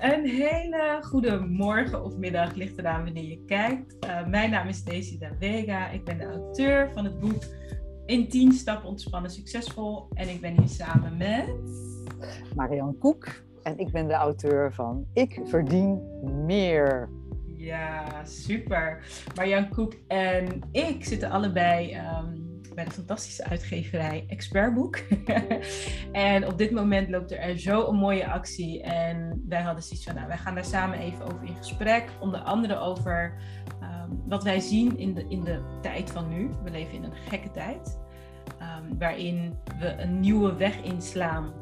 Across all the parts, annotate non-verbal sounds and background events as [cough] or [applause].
Een hele goede morgen of middag ligt eraan wanneer je kijkt. Uh, mijn naam is Daisy Da Vega. Ik ben de auteur van het boek In 10 stappen ontspannen succesvol. En ik ben hier samen met... Marian Koek. En ik ben de auteur van Ik verdien meer. Ja, super. Marjan Koek en ik zitten allebei um, bij de fantastische uitgeverij Expertboek. [laughs] en op dit moment loopt er zo een mooie actie. En wij hadden zoiets van, nou, wij gaan daar samen even over in gesprek. Onder andere over um, wat wij zien in de, in de tijd van nu. We leven in een gekke tijd. Um, waarin we een nieuwe weg inslaan.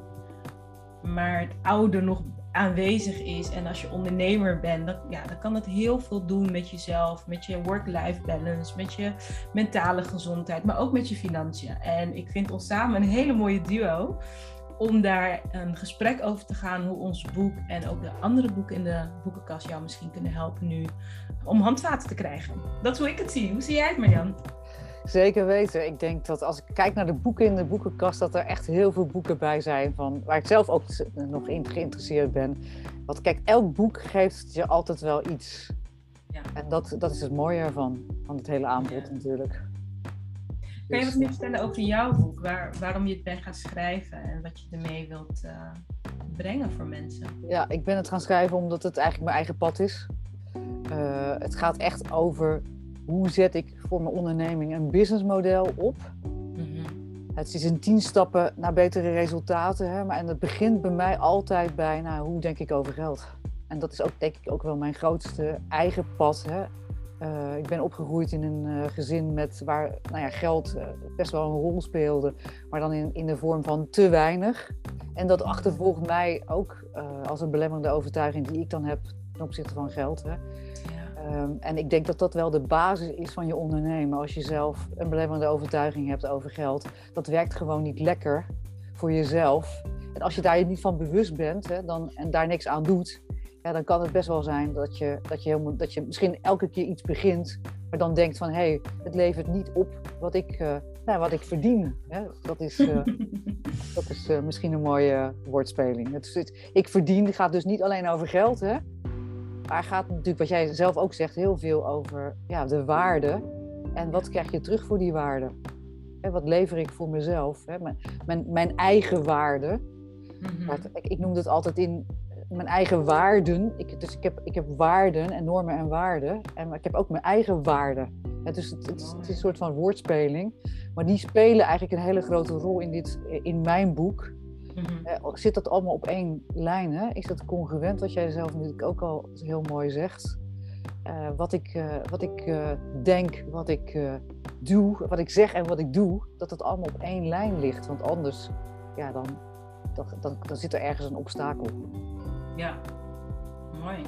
Maar het oude nog aanwezig is. En als je ondernemer bent, dan, ja, dan kan het heel veel doen met jezelf, met je work-life balance, met je mentale gezondheid, maar ook met je financiën. En ik vind ons samen een hele mooie duo om daar een gesprek over te gaan hoe ons boek en ook de andere boeken in de boekenkast jou misschien kunnen helpen nu om handvaten te krijgen. Dat is hoe ik het zie. Hoe zie jij het, Marjan? Zeker weten. Ik denk dat als ik kijk naar de boeken in de boekenkast, dat er echt heel veel boeken bij zijn van waar ik zelf ook nog in geïnteresseerd ben. Want kijk, elk boek geeft je altijd wel iets. Ja. En dat, dat is het mooie ervan, van het hele aanbod natuurlijk. Kan je wat meer vertellen over jouw boek? Waar, waarom je het bent gaan schrijven en wat je ermee wilt uh, brengen voor mensen? Ja, ik ben het gaan schrijven omdat het eigenlijk mijn eigen pad is. Uh, het gaat echt over hoe zet ik voor mijn onderneming een businessmodel op. Mm Het is in tien stappen naar betere resultaten. Hè? Maar, en het begint bij mij altijd bij, nou, hoe denk ik over geld? En dat is ook, denk ik, ook wel mijn grootste eigen pad. Hè? Uh, ik ben opgegroeid in een uh, gezin met, waar nou ja, geld uh, best wel een rol speelde, maar dan in, in de vorm van te weinig. En dat achtervolgt mij ook als een belemmerende overtuiging die ik dan heb ten opzichte van geld. Hè. Um, en ik denk dat dat wel de basis is van je ondernemen. Als je zelf een belemmerende overtuiging hebt over geld, dat werkt gewoon niet lekker voor jezelf. En als je daar je niet van bewust bent hè, dan, en daar niks aan doet, ja, dan kan het best wel zijn dat je, dat, je helemaal, dat je misschien elke keer iets begint, maar dan denkt van hé, hey, het levert niet op wat ik, uh, nou, wat ik verdien. Hè. Dat is, uh, [laughs] dat is uh, misschien een mooie woordspeling. Het, het, ik verdien gaat dus niet alleen over geld. Hè. Maar gaat natuurlijk, wat jij zelf ook zegt, heel veel over ja, de waarde. En wat krijg je terug voor die waarde? Hè, wat lever ik voor mezelf? Hè? Mijn, mijn, mijn, eigen waarde. Mm -hmm. ik, noem het altijd in mijn eigen waarden. Ik, dus ik heb, ik heb waarden en normen en waarden. En ik heb ook mijn eigen waarden. dus het, het, is, het, is, een soort van woordspeling. Maar die spelen eigenlijk een hele grote rol in, dit, in mijn boek. Mm zit dat allemaal op één lijn? Hè? Is dat congruent, wat jij zelf natuurlijk ook al heel mooi zegt? Uh, wat ik, uh, wat ik uh, denk, wat ik doe, wat ik zeg en wat ik doe, dat het allemaal op één lijn ligt. Want anders, ja, dan, dan, dan, dan zit er ergens een obstakel. Ja, mooi.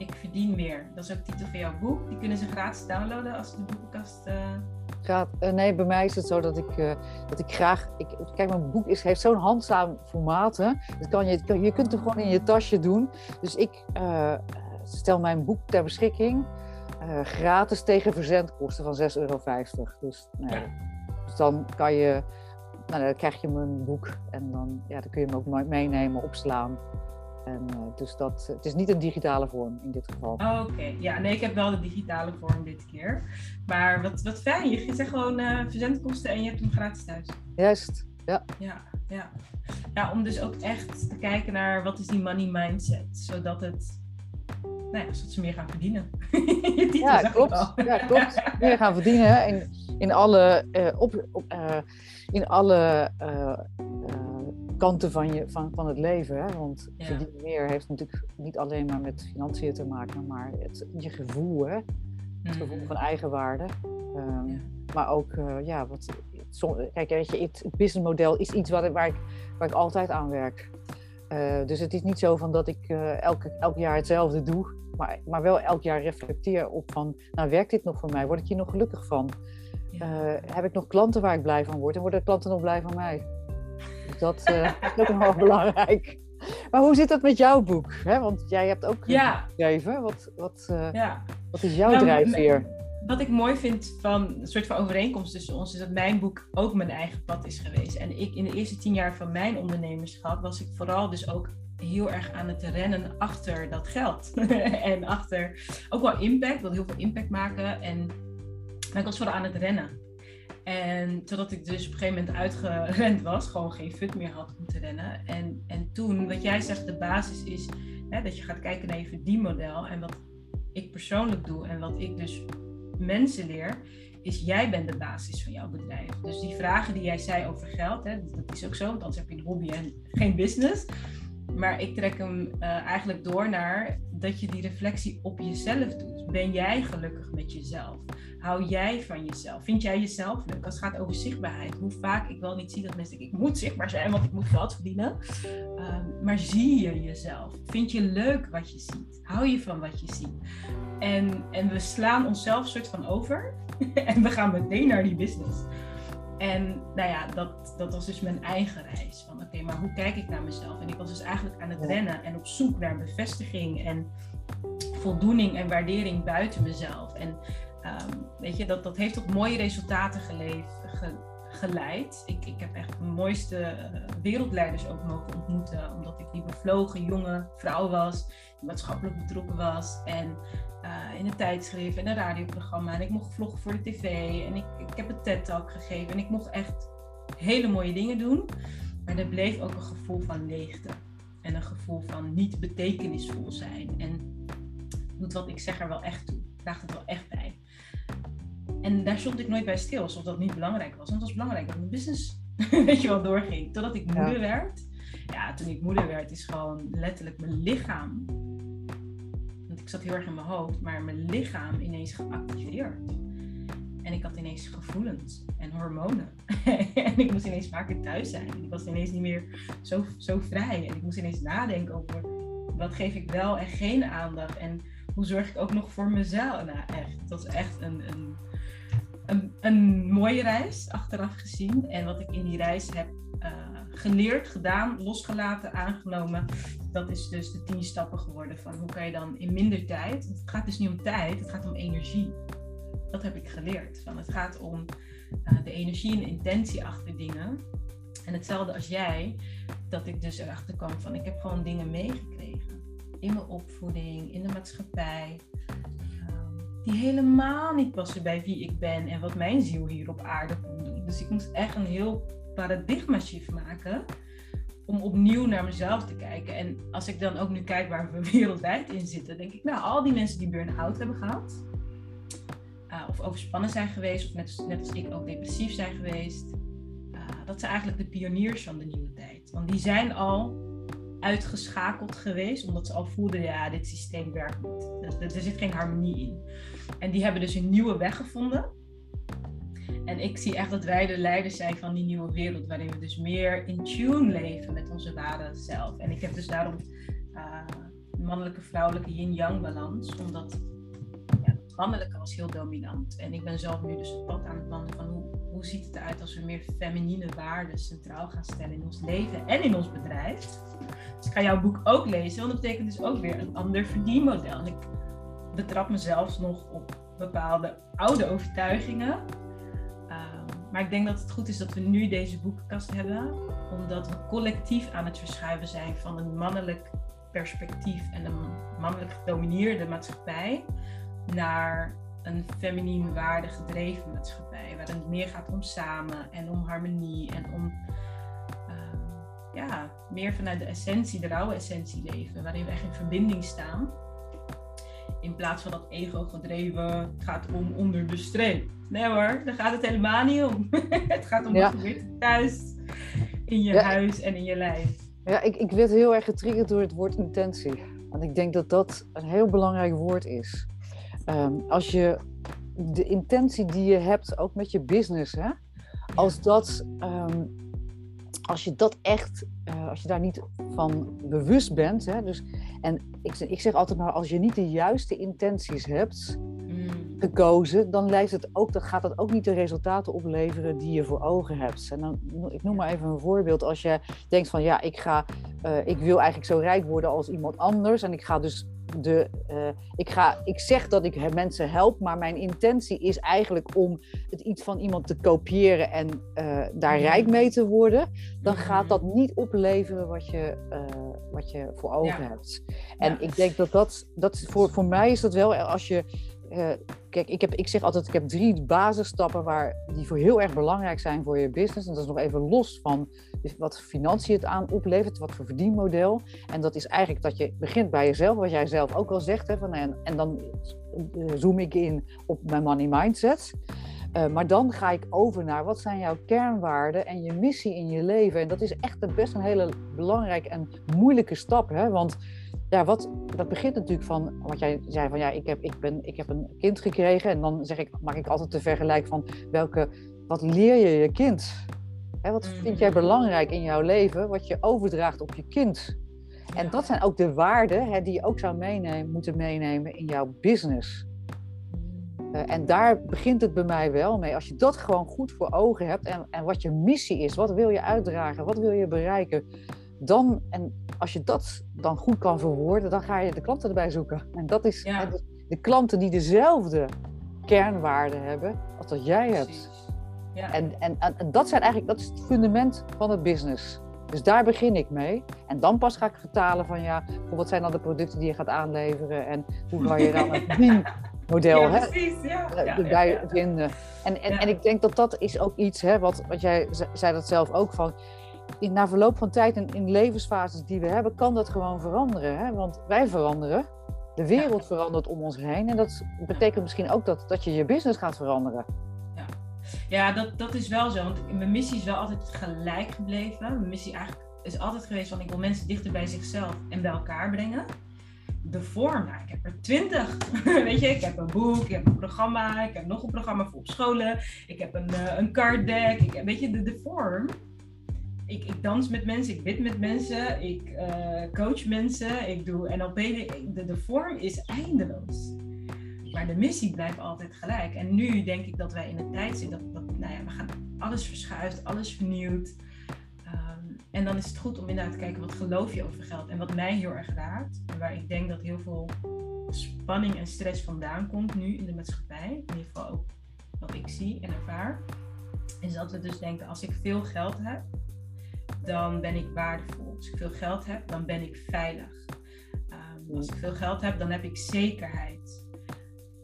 Ik verdien meer. Dat is ook de titel van jouw boek. Die kunnen ze gratis downloaden als ze de boekenkast Gaat, uh, nee, bij mij is het zo dat ik, uh, dat ik graag. Ik, kijk, mijn boek is, heeft zo'n handzaam formaat. Hè? Dat kan je, je kunt het gewoon in je tasje doen. Dus ik uh, stel mijn boek ter beschikking. gratis tegen verzendkosten van 6,50 euro. Dus, nee, dus dan kan je. Nou, dan krijg je mijn boek en dan, ja, dan kun je hem ook meenemen, opslaan. En, uh, dus dat, het is niet een digitale vorm in dit geval. Oh, Oké, ja, nee, ik heb wel de digitale vorm dit keer. Maar wat, wat fijn, je zegt gewoon uh, verzendkosten en je hebt hem gratis thuis. Juist, ja. Ja, ja. Ja, om dus ook echt te kijken naar wat is die money mindset, zodat het nou ja, zodat ze meer gaan verdienen. [laughs] ja, klopt. ja, klopt. Meer gaan verdienen in, in alle, uh, op, op in alle kanten van, je, van, van het leven. Hè? Want ja. verdienen meer heeft natuurlijk niet alleen maar met financiën te maken, maar het, je gevoel, hè? het gevoel mm. van eigenwaarde. Um, ja. Maar ook, uh, ja, wat, kijk, weet je, het, het businessmodel is iets waar, waar, ik, waar ik altijd aan werk. Uh, dus het is niet zo van dat ik uh, elke, elk jaar hetzelfde doe, maar, maar wel elk jaar reflecteer op van, nou werkt dit nog voor mij? Word ik hier nog gelukkig van? Ja. heb ik nog klanten waar ik blij van word? En worden klanten nog blij van mij? Dat uh, is ook nog wel [laughs] belangrijk. Maar hoe zit dat met jouw boek? Hè? Want jij hebt ook ja. geschreven. Wat, wat, uh, ja. wat is jouw nou, drijfveer? wat ik mooi vind van een soort van overeenkomst tussen ons, is dat mijn boek ook mijn eigen pad is geweest. En ik in de eerste tien jaar van mijn ondernemerschap was ik vooral dus ook heel erg aan het rennen achter dat geld. [laughs] en achter ook wel impact, wil heel veel impact maken. En maar ik was vooral aan het rennen. En totdat ik dus op een gegeven moment uitgerend was, gewoon geen fut meer had om te rennen. En, en toen, wat jij zegt, de basis is hè, dat je gaat kijken naar je verdienmodel. En wat ik persoonlijk doe en wat ik dus mensen leer, is jij bent de basis van jouw bedrijf. Dus die vragen die jij zei over geld, hè, dat is ook zo, want anders heb je een hobby en geen business. Maar ik trek hem uh, eigenlijk door naar dat je die reflectie op jezelf doet. Ben jij gelukkig met jezelf? Hou jij van jezelf? Vind jij jezelf leuk? Als het gaat over zichtbaarheid, hoe vaak ik wel niet zie dat mensen denken, ik moet zichtbaar zijn, want ik moet geld verdienen. Um, maar zie je jezelf? Vind je leuk wat je ziet? Hou je van wat je ziet? En, en we slaan onszelf soort van over [laughs] en we gaan meteen naar die business. En nou ja, dat, dat was dus mijn eigen reis. Van oké, maar hoe kijk ik naar mezelf? En ik was dus eigenlijk aan het rennen en op zoek naar bevestiging en voldoening en waardering buiten mezelf. En um, weet je, dat, dat heeft tot mooie resultaten geleefd, geleid. Ik, ik heb echt de mooiste uh, wereldleiders ook mogen ontmoeten, omdat ik die bevlogen jonge vrouw was, die maatschappelijk betrokken was. En uh, in een tijdschrift en een radioprogramma. En ik mocht vloggen voor de tv. En ik, ik heb een TED-talk gegeven. En ik mocht echt hele mooie dingen doen. Maar er bleef ook een gevoel van leegte. En een gevoel van niet betekenisvol zijn. En doet wat ik zeg er wel echt toe. Draagt het wel echt bij. En daar stond ik nooit bij stil, alsof dat niet belangrijk was. Want het was belangrijk dat mijn business, [laughs] weet je wel, doorging. Totdat ik moeder werd. Ja, toen ik moeder werd, is gewoon letterlijk mijn lichaam ik zat heel erg in mijn hoofd, maar mijn lichaam ineens geactiveerd. En ik had ineens gevoelens en hormonen. [laughs] en ik moest ineens vaker thuis zijn. Ik was ineens niet meer zo, zo vrij. En ik moest ineens nadenken over wat geef ik wel en geen aandacht. En hoe zorg ik ook nog voor mezelf. Nou echt, dat was echt een, een, een, mooie reis achteraf gezien. En wat ik in die reis heb uh, geleerd, gedaan, losgelaten, aangenomen. Dat is dus de tien stappen geworden van hoe kan je dan in minder tijd. het gaat dus niet om tijd, het gaat om energie. Dat heb ik geleerd. Van het gaat om uh, de energie en intentie achter dingen. En hetzelfde als jij, dat ik dus erachter kwam van ik heb gewoon dingen meegekregen. In mijn opvoeding, in de maatschappij. Die helemaal niet passen bij wie ik ben en wat mijn ziel hier op aarde kon. Dus ik moest echt een heel paradigma shift maken om opnieuw naar mezelf te kijken. En als ik dan ook nu kijk waar we [laughs] wereldwijd in zitten, denk ik, nou, al die mensen die burn-out hebben gehad, uh, of overspannen zijn geweest, of net, net, als ik ook depressief zijn geweest, uh, dat zijn eigenlijk de pioniers van de nieuwe tijd. Want die zijn al uitgeschakeld geweest, omdat ze al voelden, ja, dit systeem werkt niet. Er, zit geen harmonie in. En die hebben dus een nieuwe weg gevonden en ik zie echt dat wij de leiders zijn van die nieuwe wereld, waarin we dus meer in tune leven met onze ware zelf. En ik heb dus daarom uh, mannelijke, vrouwelijke yin-yang balans, omdat ja, het mannelijke was heel dominant. En ik ben zelf nu dus het pad aan het wandelen van hoe, hoe ziet het eruit als we meer feminine waarden centraal gaan stellen in ons leven en in ons bedrijf. Dus ik ga jouw boek ook lezen, want dat betekent dus ook weer een ander verdienmodel. En ik betrap mezelf nog op bepaalde oude overtuigingen maar ik denk dat het goed is dat we nu deze boekenkast hebben, omdat we collectief aan het verschuiven zijn van een mannelijk perspectief en een mannelijk gedomineerde maatschappij naar een feminien waarde gedreven maatschappij, waarin het meer gaat om samen en om harmonie en om ehm, ja, meer vanuit de essentie, de rauwe essentie leven, waarin we echt in verbinding staan. In plaats van dat ego gedreven gaat om onder de streep. Nee hoor, daar gaat het helemaal niet om. [laughs] het gaat om wat gebeurt thuis, in je huis en in je lijf. Ja, ik, ik werd heel erg getriggerd door het woord intentie. Want ik denk dat dat een heel belangrijk woord is. Ehm, als je de intentie die je hebt, ook met je business, hè, als, dat, ehm, als je dat echt, uh, als je daar niet van bewust bent, hè, dus, en ik, ik zeg altijd maar, als je niet de juiste intenties hebt, gekozen, dan, lijkt het ook, dan gaat dat ook niet de resultaten opleveren die je voor ogen hebt. En dan, ik noem maar even een voorbeeld. Als je denkt van ja, ik, ga, uh, ik wil eigenlijk zo rijk worden als iemand anders en ik ga dus de, uh, ik, ga, ik zeg dat ik mensen help, maar mijn intentie is eigenlijk om het iets van iemand te kopiëren en uh, daar rijk mee te worden, dan gaat dat niet opleveren wat je, uh, wat je voor ogen hebt. En ja. ik denk dat dat, dat voor, voor mij is dat wel, als je uh, kijk, ik, heb, ik zeg altijd, ik heb drie basisstappen waar, die voor heel erg belangrijk zijn voor je business. En dat is nog even los van wat financiën het aan oplevert, wat voor verdienmodel. En dat is eigenlijk dat je begint bij jezelf, wat jij zelf ook al zegt. Hè, van, en, en dan eh, zoom ik in op mijn money mindset. Uh, maar dan ga ik over naar wat zijn jouw kernwaarden en je missie in je leven. En dat is echt best een hele belangrijke en moeilijke stap. Hè? Want ja, wat, dat begint natuurlijk van wat jij zei van ja, ik heb, ik ben, ik heb een kind gekregen. En dan zeg ik, maak ik altijd de vergelijk van welke, wat leer je je kind? Hè, wat vind jij mm. belangrijk in jouw leven, wat je overdraagt op je kind? En dat zijn ook de waarden hè, die je ook zou meenemen, moeten meenemen in jouw business. Uh, en daar begint het bij mij wel mee. Als je dat gewoon goed voor ogen hebt en, en wat je missie is, wat wil je uitdragen, wat wil je bereiken, dan, en als je dat dan goed kan verwoorden, dan ga je de klanten erbij zoeken. En dat is de, klanten die dezelfde kernwaarden hebben als dat jij hebt. Ja. En, en, en, dat, zijn eigenlijk, dat is het fundament van het business. Dus daar begin ik mee. En dan pas ga ik vertalen van ja, wat zijn dan de producten die je gaat aanleveren en hoe ga je dan een [laughs] model ja, precies, ja. Eh, erbij vinden. En, en, en ik denk dat dat is ook iets, hè, wat, wat jij zei dat zelf ook van in, na verloop van tijd en in levensfases die we hebben, kan dat gewoon veranderen. Hè? Want wij veranderen, de wereld verandert om ons heen. En dat betekent misschien ook dat, dat je je business gaat veranderen. Ja, ja dat, dat is wel zo. Want mijn missie is wel altijd gelijk gebleven. Mijn missie eigenlijk is altijd geweest van ik wil mensen dichter bij zichzelf en bij elkaar brengen. De vorm, nou, ik heb er twintig. [laughs] Weet je, ik heb een boek, ik heb een programma, ik heb nog een programma voor op scholen, ik heb een, uh, een card deck. Ik, weet je, de, de vorm ik, ik, dans met mensen, ik bid met mensen, ik uh, coach mensen, ik doe NLP. De, de vorm is eindeloos. Maar de missie blijft altijd gelijk. En nu denk ik dat wij in een tijd zitten dat, nou ja, we gaan alles verschuift, alles vernieuwt. Um, en dan is het goed om inderdaad te kijken wat geloof je over geld. En wat mij heel erg raakt, en waar ik denk dat heel veel spanning en stress vandaan komt nu in de maatschappij, in ieder geval ook wat ik zie en ervaar, is dat we dus denken als ik veel geld heb, dan ben ik waardevol. Als ik veel geld heb, dan ben ik veilig. Um, als ik veel geld heb, dan heb ik zekerheid.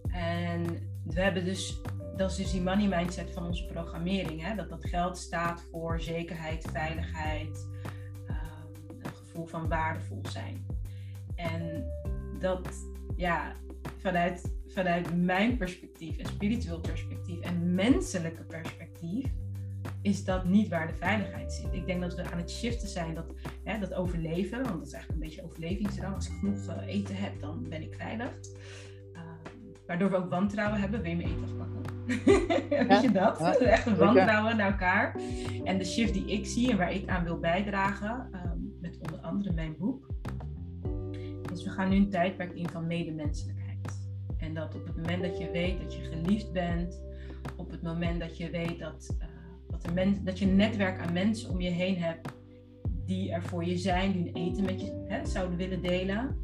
En we hebben dus, dat is dus die money mindset van onze programmering. Hè? Dat dat geld staat voor zekerheid, veiligheid, um, een gevoel van waardevol zijn. En dat, ja, vanuit, vanuit mijn perspectief en spiritueel perspectief en menselijke perspectief is dat niet waar de veiligheid zit. Ik denk dat we aan het shiften zijn, dat, hè, dat overleven, want dat is eigenlijk een beetje overlevingsdrang. Als ik genoeg uh, eten heb, dan ben ik veilig. Uh, waardoor we ook wantrouwen hebben, wil je mijn eten afpakken? [laughs] Weet je dat? Ja, [laughs] Echt een wantrouwen naar elkaar. En de shift die ik zie en waar ik aan wil bijdragen, um, met onder andere mijn boek, is we gaan nu een tijdperk in van medemenselijkheid. En dat op het moment dat je weet dat je geliefd bent, op het moment dat je weet dat dat, je een netwerk aan mensen om je heen hebt die er voor je zijn, die een eten met je zouden willen delen.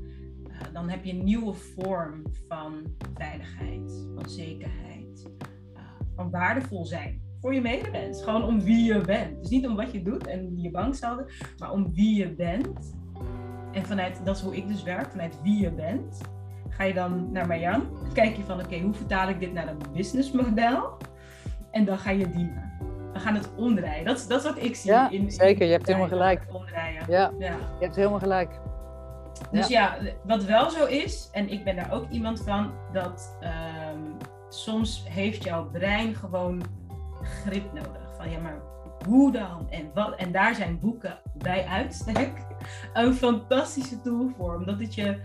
Uh, dan heb je een nieuwe vorm van veiligheid, van zekerheid, uh, van waardevol zijn voor je medemens. Gewoon om wie je bent. Dus niet om wat je doet en je bang houden, maar om wie je bent. En vanuit, dat is hoe ik dus werk, vanuit wie je bent, ga je dan naar Marjan. Kijk je van, oké, hoe vertaal ik dit naar een businessmodel? En dan ga je dienen we gaan het omdraaien. Dat, dat is wat ik zie. Ja, in, zeker. Je hebt helemaal gelijk. Omdraaien. Ja, ja, je hebt helemaal gelijk. Dus ja. wat wel zo is, en ik ben daar ook iemand van, dat um, soms heeft jouw brein gewoon grip nodig. Van ja, maar hoe dan? En, wat? en daar zijn boeken bij uitstek [laughs] een fantastische tool voor. Omdat het je,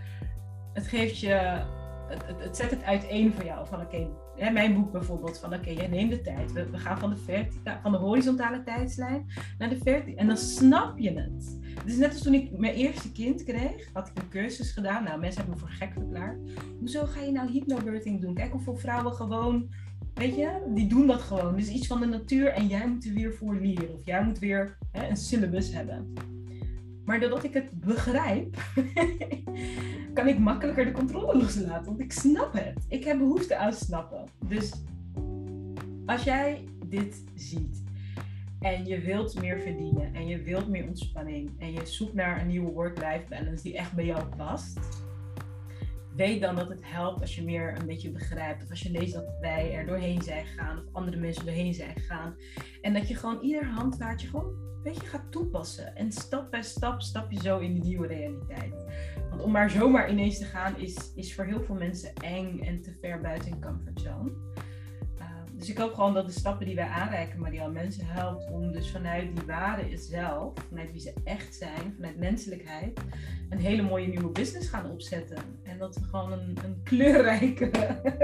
het geeft je het, het, zet het uiteen voor jou. Van oké, mijn boek bijvoorbeeld, van oké, okay, neem de tijd. We, we, gaan van de, vertica van de horizontale tijdslijn naar de verticale. En dan snap je het. Het is net als toen ik mijn eerste kind kreeg, had ik een cursus gedaan. Nou, mensen hebben me voor gek verklaard. Hoezo ga je nou hypnobirthing doen? Kijk hoeveel vrouwen gewoon, weet je, die doen dat gewoon. Dus iets van de natuur en jij moet er weer voor leren. Of jij moet weer hè, een syllabus hebben. Maar doordat ik het begrijp, [laughs] kan ik makkelijker de controle loslaten. Want ik snap het. Ik heb behoefte aan snappen. Dus als jij dit ziet en je wilt meer verdienen en je wilt meer ontspanning en je zoekt naar een nieuwe work-life balance die echt bij jou past, weet dan dat het helpt als je meer een beetje begrijpt. Of als je leest dat wij er doorheen zijn gegaan of andere mensen doorheen zijn gegaan. En dat je gewoon ieder handvaartje gewoon een beetje gaat toepassen. En stap bij stap stap je zo in de nieuwe realiteit. Want om maar zomaar ineens te gaan is, is voor heel veel mensen eng en te ver buiten hun comfortzone. Dus ik hoop gewoon dat de stappen die wij aanreiken, Marianne, mensen helpt om dus vanuit die waarde zelf, vanuit wie ze echt zijn, vanuit menselijkheid, een hele mooie nieuwe business gaan opzetten. En dat we gewoon een, een kleurrijke,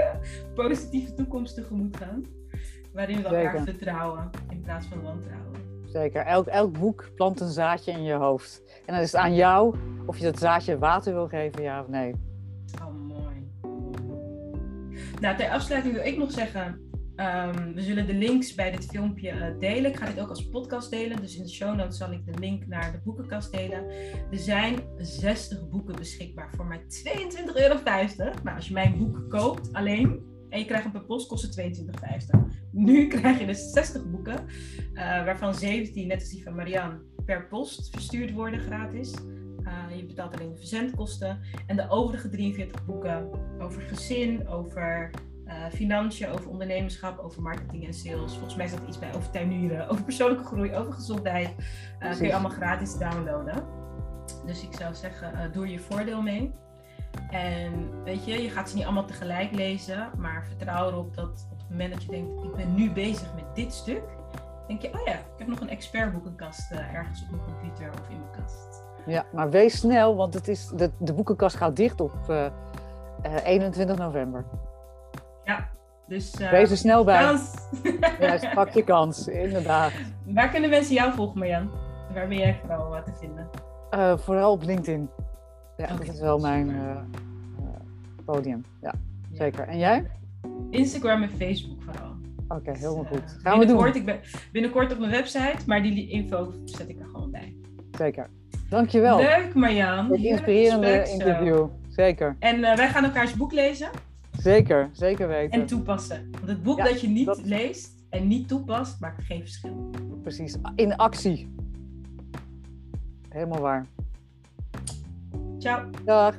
[laughs] positieve toekomst tegemoet gaan. Waarin we elkaar vertrouwen in plaats van wantrouwen. Zeker. Elk, elk boek plant een zaadje in je hoofd. En dan is het aan jou of je dat zaadje water wil geven, ja of nee. Oh, mooi. Nou, ter afsluiting wil ik nog zeggen, Ehm, we zullen de links bij dit filmpje uh, delen. Ik ga dit ook als podcast delen. Dus in de show notes zal ik de link naar de boekenkast delen. Er zijn 60 boeken beschikbaar voor maar 22,50 euro. Nou, als je mijn boek koopt alleen en je krijgt hem per post, kost het 22,50. Nu [laughs] krijg je dus 60 boeken, uh, waarvan 17, net als die van Marianne, per post verstuurd worden gratis. Uh, je betaalt alleen de verzendkosten. En de overige 43 boeken over gezin, over uh, financiën, over ondernemerschap, over marketing en sales. Volgens mij staat er iets bij over tuinieren, over persoonlijke groei, over gezondheid. Uh, kun je allemaal gratis downloaden. Dus ik zou zeggen, uh, doe je voordeel mee. En weet je, je gaat ze niet allemaal tegelijk lezen, maar vertrouw erop dat op het moment dat je denkt, ik ben nu bezig met dit stuk, denk je, oh ja, ik heb nog een expertboekenkast ergens op mijn computer of in mijn kast. Ja, maar wees snel, want het is, de, de boekenkast gaat dicht op 21 november. Ja, dus... Uh, Wees er snel bij. Kans. [laughs] Ja, pak je kans, inderdaad. Waar kunnen mensen jou volgen, Marjan? Waar ben jij vooral uh, te vinden? Uh, vooral op LinkedIn. Ja, okay. dat is wel mijn podium. Ja, zeker. En jij? Instagram en Facebook vooral. Oké, okay, helemaal goed. Dus, Gaan we doen. Ik ben binnenkort op mijn website, maar die info zet ik er gewoon bij. Zeker. Dankjewel. Leuk, Marjan. Een inspirerende interview. Zeker. En wij gaan elkaars boek lezen. Zeker, zeker weten. En toepassen. Want het boek dat je niet leest en niet toepast, maakt geen verschil. Precies, in actie. Helemaal waar. Ciao. Dag.